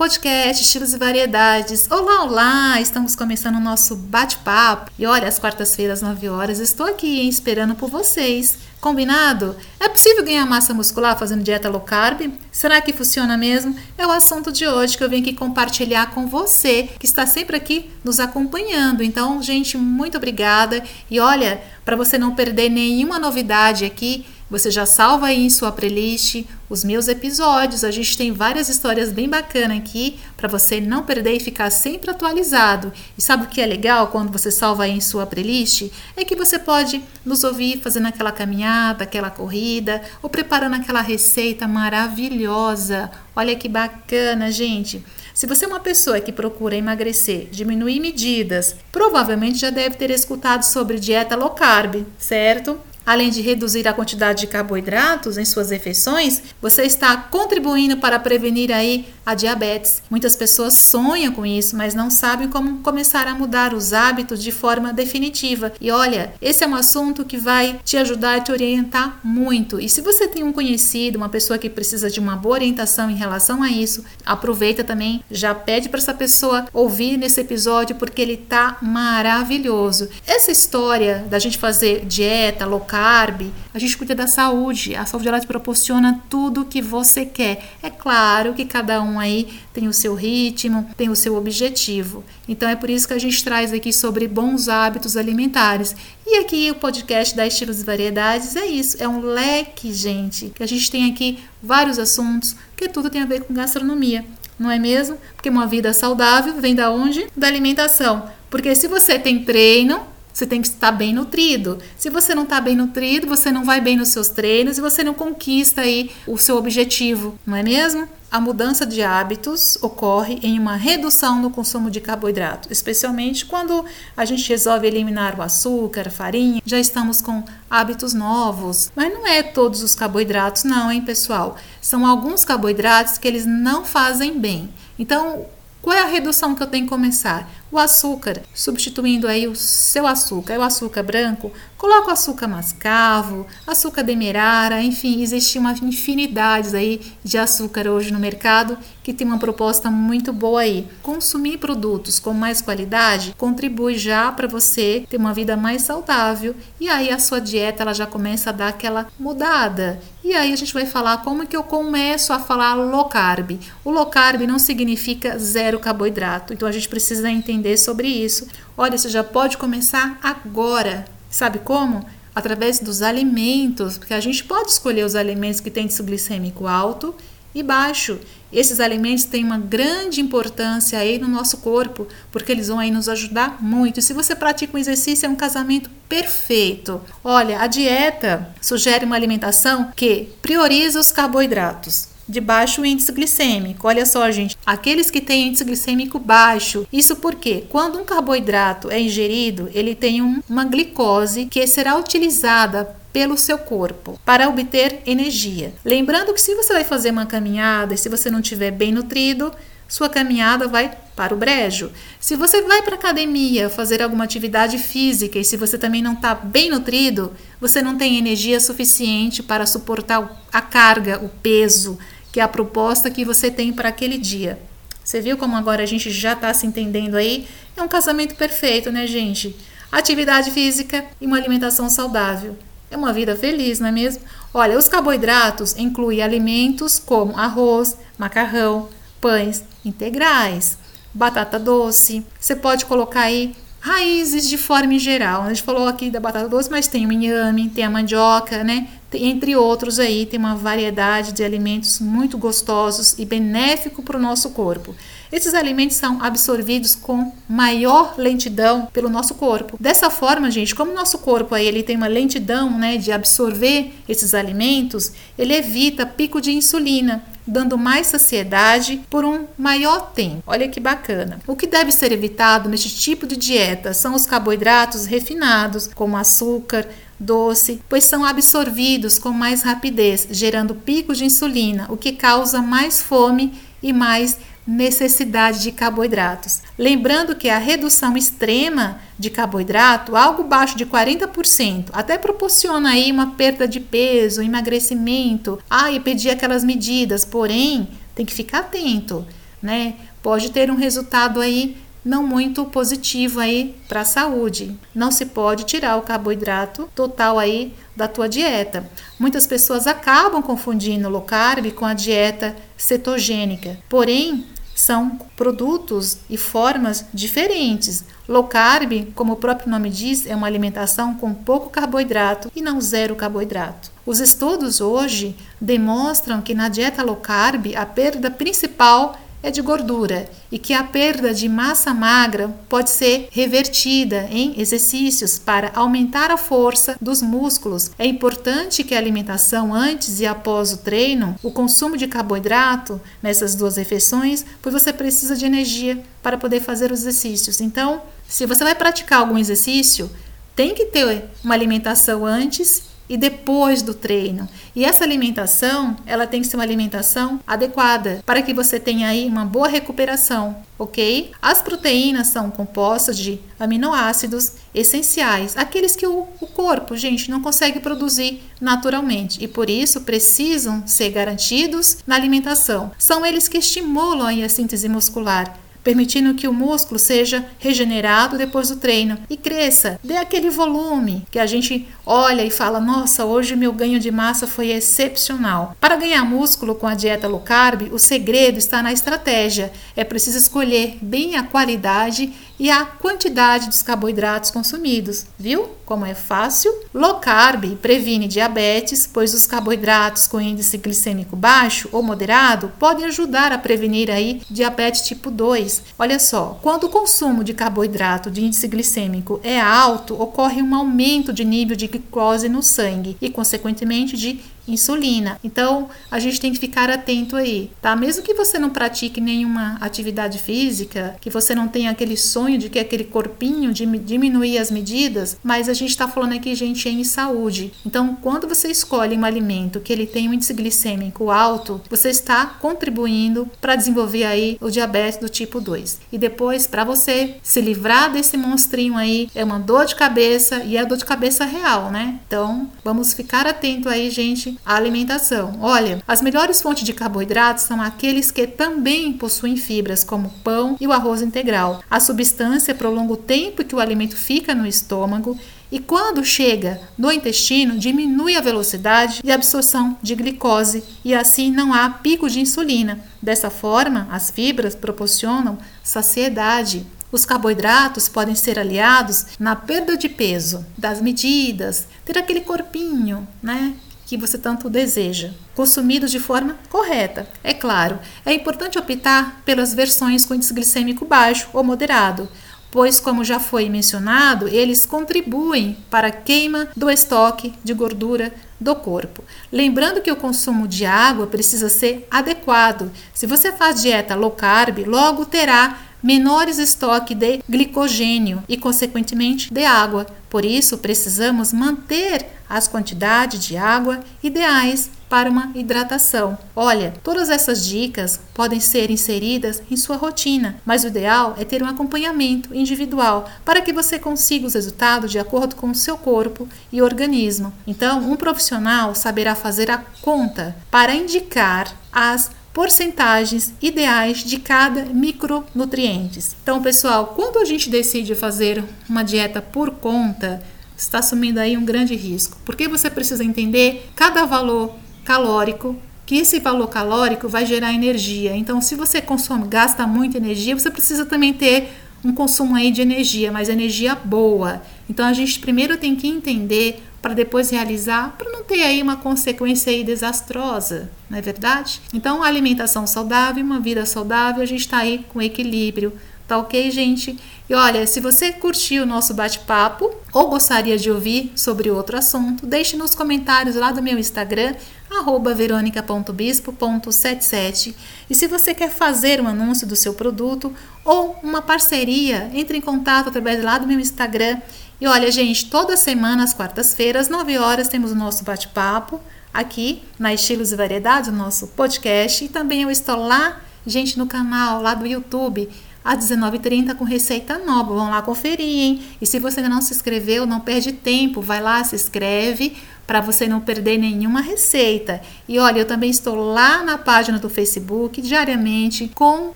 podcast Estilos e Variedades. Olá, olá! Estamos começando o nosso bate-papo. E olha, às quartas-feiras, 9 horas, estou aqui esperando por vocês. Combinado? É possível ganhar massa muscular fazendo dieta low carb? Será que funciona mesmo? É o assunto de hoje que eu vim aqui compartilhar com você, que está sempre aqui nos acompanhando. Então, gente, muito obrigada. E olha, para você não perder nenhuma novidade aqui, você já salva aí em sua playlist os meus episódios. A gente tem várias histórias bem bacanas aqui para você não perder e ficar sempre atualizado. E sabe o que é legal quando você salva aí em sua playlist? É que você pode nos ouvir fazendo aquela caminhada, aquela corrida ou preparando aquela receita maravilhosa. Olha que bacana, gente. Se você é uma pessoa que procura emagrecer, diminuir medidas, provavelmente já deve ter escutado sobre dieta low carb, certo? Além de reduzir a quantidade de carboidratos em suas refeições, você está contribuindo para prevenir aí a diabetes. Muitas pessoas sonham com isso, mas não sabem como começar a mudar os hábitos de forma definitiva. E olha, esse é um assunto que vai te ajudar e te orientar muito. E se você tem um conhecido, uma pessoa que precisa de uma boa orientação em relação a isso, aproveita também, já pede para essa pessoa ouvir nesse episódio porque ele tá maravilhoso. Essa história da gente fazer dieta, low carb, a gente cuida da saúde. A saúde ela te proporciona tudo o que você quer. É claro que cada um aí tem o seu ritmo, tem o seu objetivo. Então é por isso que a gente traz aqui sobre bons hábitos alimentares. E aqui o podcast da Estilos e Variedades é isso, é um leque, gente, que a gente tem aqui vários assuntos, que tudo tem a ver com gastronomia. Não é mesmo? Porque uma vida saudável vem da onde? Da alimentação. Porque se você tem treino, você tem que estar bem nutrido. Se você não está bem nutrido, você não vai bem nos seus treinos e você não conquista aí o seu objetivo, não é mesmo? A mudança de hábitos ocorre em uma redução no consumo de carboidrato, especialmente quando a gente resolve eliminar o açúcar, a farinha, já estamos com hábitos novos. Mas não é todos os carboidratos, não, hein, pessoal? São alguns carboidratos que eles não fazem bem. Então, qual é a redução que eu tenho que começar? O açúcar, substituindo aí o seu açúcar, o açúcar branco, coloca o açúcar mascavo, açúcar demerara, enfim, existe uma infinidade aí de açúcar hoje no mercado que tem uma proposta muito boa aí. Consumir produtos com mais qualidade contribui já para você ter uma vida mais saudável e aí a sua dieta ela já começa a dar aquela mudada. E aí a gente vai falar como que eu começo a falar low carb. O low carb não significa zero carboidrato, então a gente precisa entender sobre isso. Olha, você já pode começar agora. Sabe como? Através dos alimentos, porque a gente pode escolher os alimentos que têm índice glicêmico alto e baixo. Esses alimentos têm uma grande importância aí no nosso corpo, porque eles vão aí nos ajudar muito. Se você pratica um exercício, é um casamento perfeito. Olha, a dieta sugere uma alimentação que prioriza os carboidratos de baixo índice glicêmico. Olha só, gente, aqueles que têm índice glicêmico baixo. Isso porque quando um carboidrato é ingerido, ele tem um, uma glicose que será utilizada pelo seu corpo para obter energia. Lembrando que se você vai fazer uma caminhada e se você não estiver bem nutrido, sua caminhada vai para o brejo. Se você vai para academia fazer alguma atividade física e se você também não está bem nutrido, você não tem energia suficiente para suportar a carga, o peso que é a proposta que você tem para aquele dia. Você viu como agora a gente já está se entendendo aí? É um casamento perfeito, né, gente? Atividade física e uma alimentação saudável. É uma vida feliz, não é mesmo? Olha, os carboidratos incluem alimentos como arroz, macarrão, pães integrais, batata doce. Você pode colocar aí raízes de forma geral. A gente falou aqui da batata doce, mas tem o inhame, tem a mandioca, né? Entre outros aí, tem uma variedade de alimentos muito gostosos e benéfico para o nosso corpo. Esses alimentos são absorvidos com maior lentidão pelo nosso corpo. Dessa forma, gente, como o nosso corpo aí ele tem uma lentidão, né, de absorver esses alimentos, ele evita pico de insulina, dando mais saciedade por um maior tempo. Olha que bacana. O que deve ser evitado neste tipo de dieta são os carboidratos refinados, como açúcar, doce, pois são absorvidos com mais rapidez, gerando picos de insulina, o que causa mais fome e mais necessidade de carboidratos. Lembrando que a redução extrema de carboidrato, algo baixo de 40%, até proporciona aí uma perda de peso, emagrecimento. Ah, e pedir aquelas medidas, porém, tem que ficar atento. né? Pode ter um resultado aí não muito positivo aí para a saúde. Não se pode tirar o carboidrato total aí da tua dieta. Muitas pessoas acabam confundindo low carb com a dieta cetogênica. Porém, são produtos e formas diferentes. Low carb, como o próprio nome diz, é uma alimentação com pouco carboidrato e não zero carboidrato. Os estudos hoje demonstram que na dieta low carb a perda principal é de gordura e que a perda de massa magra pode ser revertida em exercícios para aumentar a força dos músculos. É importante que a alimentação antes e após o treino, o consumo de carboidrato nessas duas refeições, pois você precisa de energia para poder fazer os exercícios. Então, se você vai praticar algum exercício, tem que ter uma alimentação antes e depois do treino. E essa alimentação, ela tem que ser uma alimentação adequada para que você tenha aí uma boa recuperação, ok? As proteínas são compostas de aminoácidos essenciais, aqueles que o, o corpo, gente, não consegue produzir naturalmente e por isso precisam ser garantidos na alimentação. São eles que estimulam a síntese muscular permitindo que o músculo seja regenerado depois do treino e cresça, dê aquele volume que a gente olha e fala: "Nossa, hoje meu ganho de massa foi excepcional". Para ganhar músculo com a dieta low carb, o segredo está na estratégia. É preciso escolher bem a qualidade e a quantidade dos carboidratos consumidos. Viu como é fácil? Low carb previne diabetes, pois os carboidratos com índice glicêmico baixo ou moderado podem ajudar a prevenir aí diabetes tipo 2. Olha só, quando o consumo de carboidrato de índice glicêmico é alto, ocorre um aumento de nível de glicose no sangue e consequentemente de insulina. Então, a gente tem que ficar atento aí, tá? Mesmo que você não pratique nenhuma atividade física, que você não tenha aquele sonho de que aquele corpinho diminuir as medidas, mas a gente está falando aqui, gente, em saúde. Então, quando você escolhe um alimento que ele tem um índice glicêmico alto, você está contribuindo para desenvolver aí o diabetes do tipo 2. E depois, para você se livrar desse monstrinho aí, é uma dor de cabeça e é dor de cabeça real, né? Então, vamos ficar atento aí, gente, a alimentação. Olha, as melhores fontes de carboidratos são aqueles que também possuem fibras, como o pão e o arroz integral. A substância prolonga o tempo que o alimento fica no estômago e quando chega no intestino, diminui a velocidade de absorção de glicose e assim não há pico de insulina. Dessa forma, as fibras proporcionam saciedade. Os carboidratos podem ser aliados na perda de peso, das medidas, ter aquele corpinho, né? Que você tanto deseja, consumidos de forma correta. É claro, é importante optar pelas versões com índice glicêmico baixo ou moderado, pois, como já foi mencionado, eles contribuem para a queima do estoque de gordura do corpo. Lembrando que o consumo de água precisa ser adequado. Se você faz dieta low carb, logo terá menores estoque de glicogênio e, consequentemente, de água. Por isso, precisamos manter as quantidades de água ideais para uma hidratação. Olha, todas essas dicas podem ser inseridas em sua rotina, mas o ideal é ter um acompanhamento individual para que você consiga os resultados de acordo com o seu corpo e organismo. Então, um profissional saberá fazer a conta para indicar as porcentagens ideais de cada micronutrientes. Então, pessoal, quando a gente decide fazer uma dieta por conta, está assumindo aí um grande risco, porque você precisa entender cada valor calórico que esse valor calórico vai gerar energia. Então, se você consome, gasta muita energia, você precisa também ter um consumo aí de energia, mas energia boa. Então, a gente primeiro tem que entender para depois realizar, para não ter aí uma consequência aí desastrosa, não é verdade? Então, alimentação saudável, uma vida saudável, a gente está aí com equilíbrio, tá ok, gente? E olha, se você curtiu o nosso bate-papo ou gostaria de ouvir sobre outro assunto, deixe nos comentários lá do meu Instagram, arroba veronica.bispo.77. E se você quer fazer um anúncio do seu produto ou uma parceria, entre em contato através lá do meu Instagram e olha, gente, toda semana, às quartas-feiras, 9 horas, temos o nosso bate-papo aqui na Estilos e Variedades, o nosso podcast. E também eu estou lá, gente, no canal lá do YouTube, às 19h30 com receita nova. Vão lá conferir, hein? E se você ainda não se inscreveu, não perde tempo, vai lá, se inscreve para você não perder nenhuma receita. E olha, eu também estou lá na página do Facebook diariamente com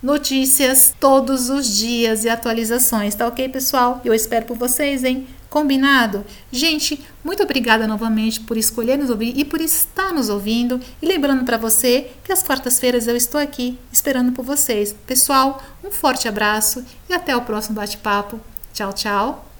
notícias todos os dias e atualizações, tá ok, pessoal? Eu espero por vocês, hein? Combinado? Gente, muito obrigada novamente por escolher nos ouvir e por estar nos ouvindo. E lembrando para você que às quartas-feiras eu estou aqui esperando por vocês. Pessoal, um forte abraço e até o próximo bate-papo. Tchau, tchau.